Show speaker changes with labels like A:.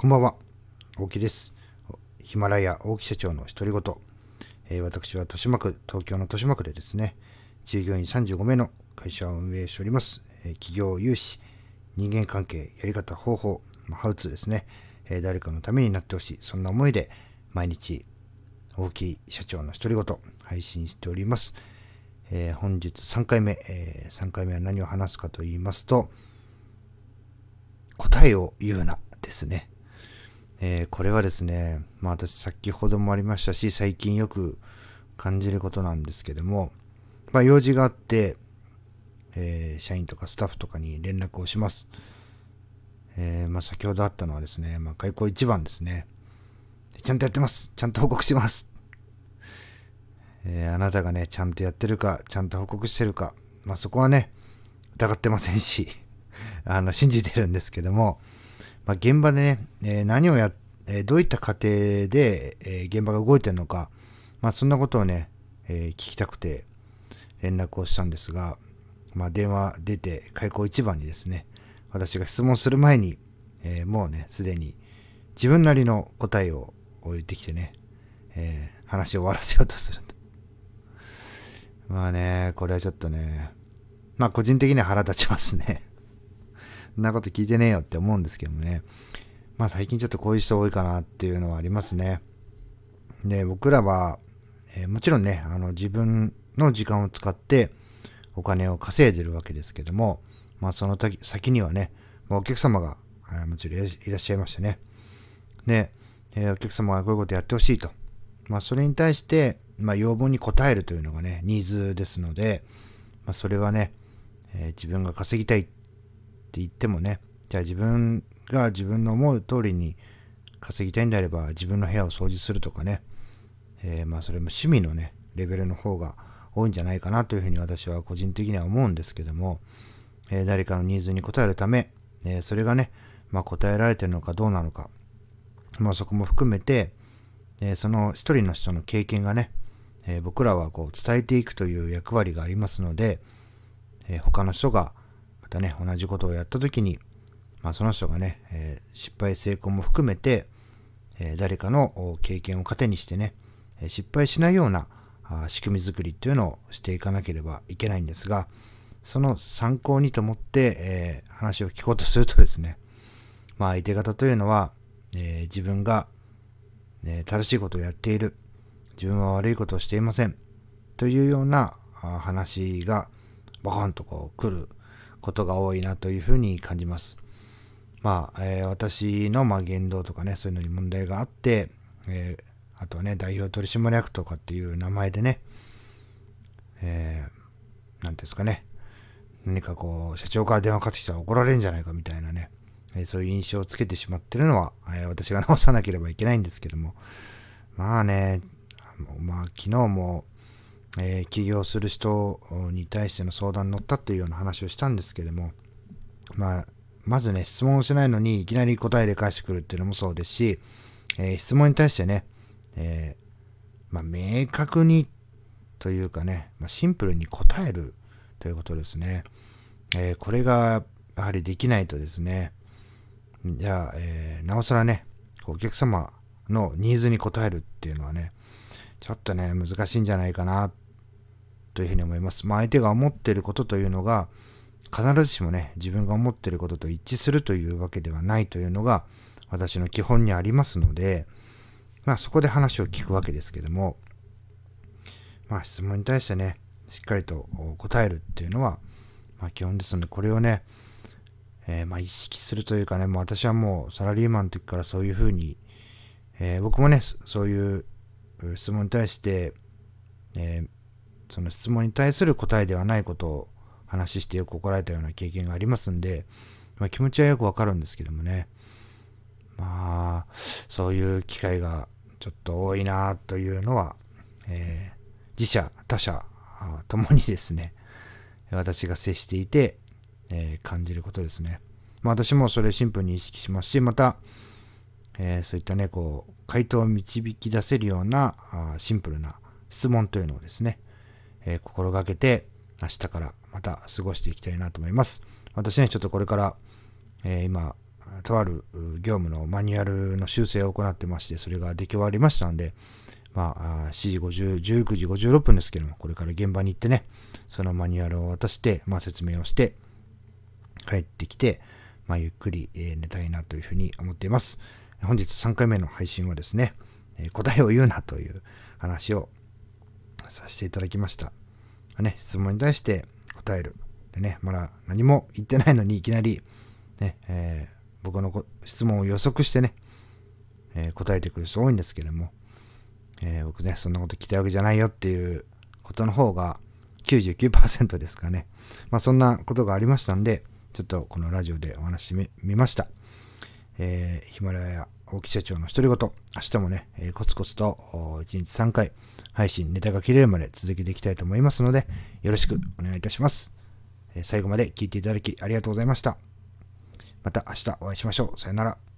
A: こんばんは、大木です。ヒマラヤ大木社長の独り言。えー、私は豊島区、東京の豊島区でですね、従業員35名の会社を運営しております。えー、企業融資、人間関係、やり方、方法、まあ、ハウツーですね、えー、誰かのためになってほしい、そんな思いで毎日大木社長の独り言配信しております。えー、本日3回目、えー、3回目は何を話すかと言いますと、答えを言うなですね。えー、これはですね、まあ私先ほどもありましたし、最近よく感じることなんですけども、まあ用事があって、えー、社員とかスタッフとかに連絡をします。えー、まあ先ほどあったのはですね、まあ開口一番ですね。ちゃんとやってます。ちゃんと報告します。えー、あなたがね、ちゃんとやってるか、ちゃんと報告してるか、まあそこはね、疑ってませんし、あの、信じてるんですけども、まあ、現場でね、えー、何をや、えー、どういった過程で、えー、現場が動いてるのか、まあ、そんなことをね、え聞きたくて連絡をしたんですが、まあ、電話出て開口一番にですね、私が質問する前に、えもうね、すでに自分なりの答えを言ってきてね、え話を終わらせようとする。まあね、これはちょっとね、まあ個人的には腹立ちますね。んなこと聞いてねえよって思うんですけどもね。まあ最近ちょっとこういう人多いかなっていうのはありますね。で、僕らは、えー、もちろんね、あの自分の時間を使ってお金を稼いでるわけですけども、まあその先にはね、ま、お客様が、はい、もちろんいらっしゃいましてね。で、えー、お客様がこういうことやってほしいと。まあそれに対して、まあ要望に応えるというのがね、ニーズですので、まあそれはね、えー、自分が稼ぎたいっって言ってもね、じゃあ自分が自分の思う通りに稼ぎたいんであれば自分の部屋を掃除するとかね、えー、まあそれも趣味のね、レベルの方が多いんじゃないかなというふうに私は個人的には思うんですけども、えー、誰かのニーズに応えるため、えー、それがね、まあ答えられてるのかどうなのか、まあそこも含めて、えその一人の人の経験がね、え僕らはこう伝えていくという役割がありますので、え他の人がたね、同じことをやった時に、まあ、その人がね、えー、失敗成功も含めて、えー、誰かの経験を糧にしてね、失敗しないような仕組み作りっていうのをしていかなければいけないんですが、その参考にと思って、えー、話を聞こうとするとですね、まあ相手方というのは、え、自分が、ね、正しいことをやっている、自分は悪いことをしていません、というような話がバコンとこう来ることが多いなというふうに感じます。まあ、えー、私のまあ言動とかね、そういうのに問題があって、えー、あとはね、代表取締役とかっていう名前でね、えー、なんですかね、何かこう、社長から電話かかってきたら怒られるんじゃないかみたいなね、えー、そういう印象をつけてしまってるのは、えー、私が直さなければいけないんですけども、まあね、まあ昨日も、えー、起業する人に対しての相談に乗ったっていうような話をしたんですけども、まあ、まずね、質問をしないのにいきなり答えで返してくるっていうのもそうですし、えー、質問に対してね、えー、まあ、明確にというかね、まあ、シンプルに答えるということですね。えこれがやはりできないとですね、じゃあ、えなおさらね、お客様のニーズに応えるっていうのはね、ちょっとね、難しいんじゃないかなというふうに思います。まあ、相手が思っていることというのが、必ずしもね、自分が思っていることと一致するというわけではないというのが、私の基本にありますので、まあ、そこで話を聞くわけですけども、まあ、質問に対してね、しっかりと答えるっていうのは、まあ、基本ですので、これをね、えー、まあ、意識するというかね、もう私はもうサラリーマンの時からそういうふうに、えー、僕もね、そういう質問に対して、えー、その質問に対する答えではないことを話してよく怒られたような経験がありますんで、まあ、気持ちはよくわかるんですけどもね。まあ、そういう機会がちょっと多いなというのは、えー、自社、他社ともにですね、私が接していて、えー、感じることですね。まあ私もそれシンプルに意識しますし、また、えー、そういったね、こう、回答を導き出せるようなあシンプルな質問というのをですね、えー、心がけて明日からまた過ごしていきたいなと思います。私ね、ちょっとこれから、えー、今、とある業務のマニュアルの修正を行ってまして、それが出来終わりましたので、まあ、7時50、19時56分ですけども、これから現場に行ってね、そのマニュアルを渡して、まあ、説明をして、帰ってきて、まあ、ゆっくり、え寝たいなというふうに思っています。本日3回目の配信はですね、え答えを言うなという話をさせていただきました。ね、質問に対して答える。でね、まだ何も言ってないのにいきなり、ね、えー、僕の質問を予測してね、えー、答えてくる人多いんですけども、えー、僕ね、そんなこと聞きたいわけじゃないよっていうことの方が99%ですかね。まあそんなことがありましたんで、ちょっとこのラジオでお話しみました。えー、ヒマラヤ大木社長の独り言、明日もね、えー、コツコツと1日3回配信、ネタが切れるまで続けていきたいと思いますので、よろしくお願いいたします。えー、最後まで聞いていただきありがとうございました。また明日お会いしましょう。さよなら。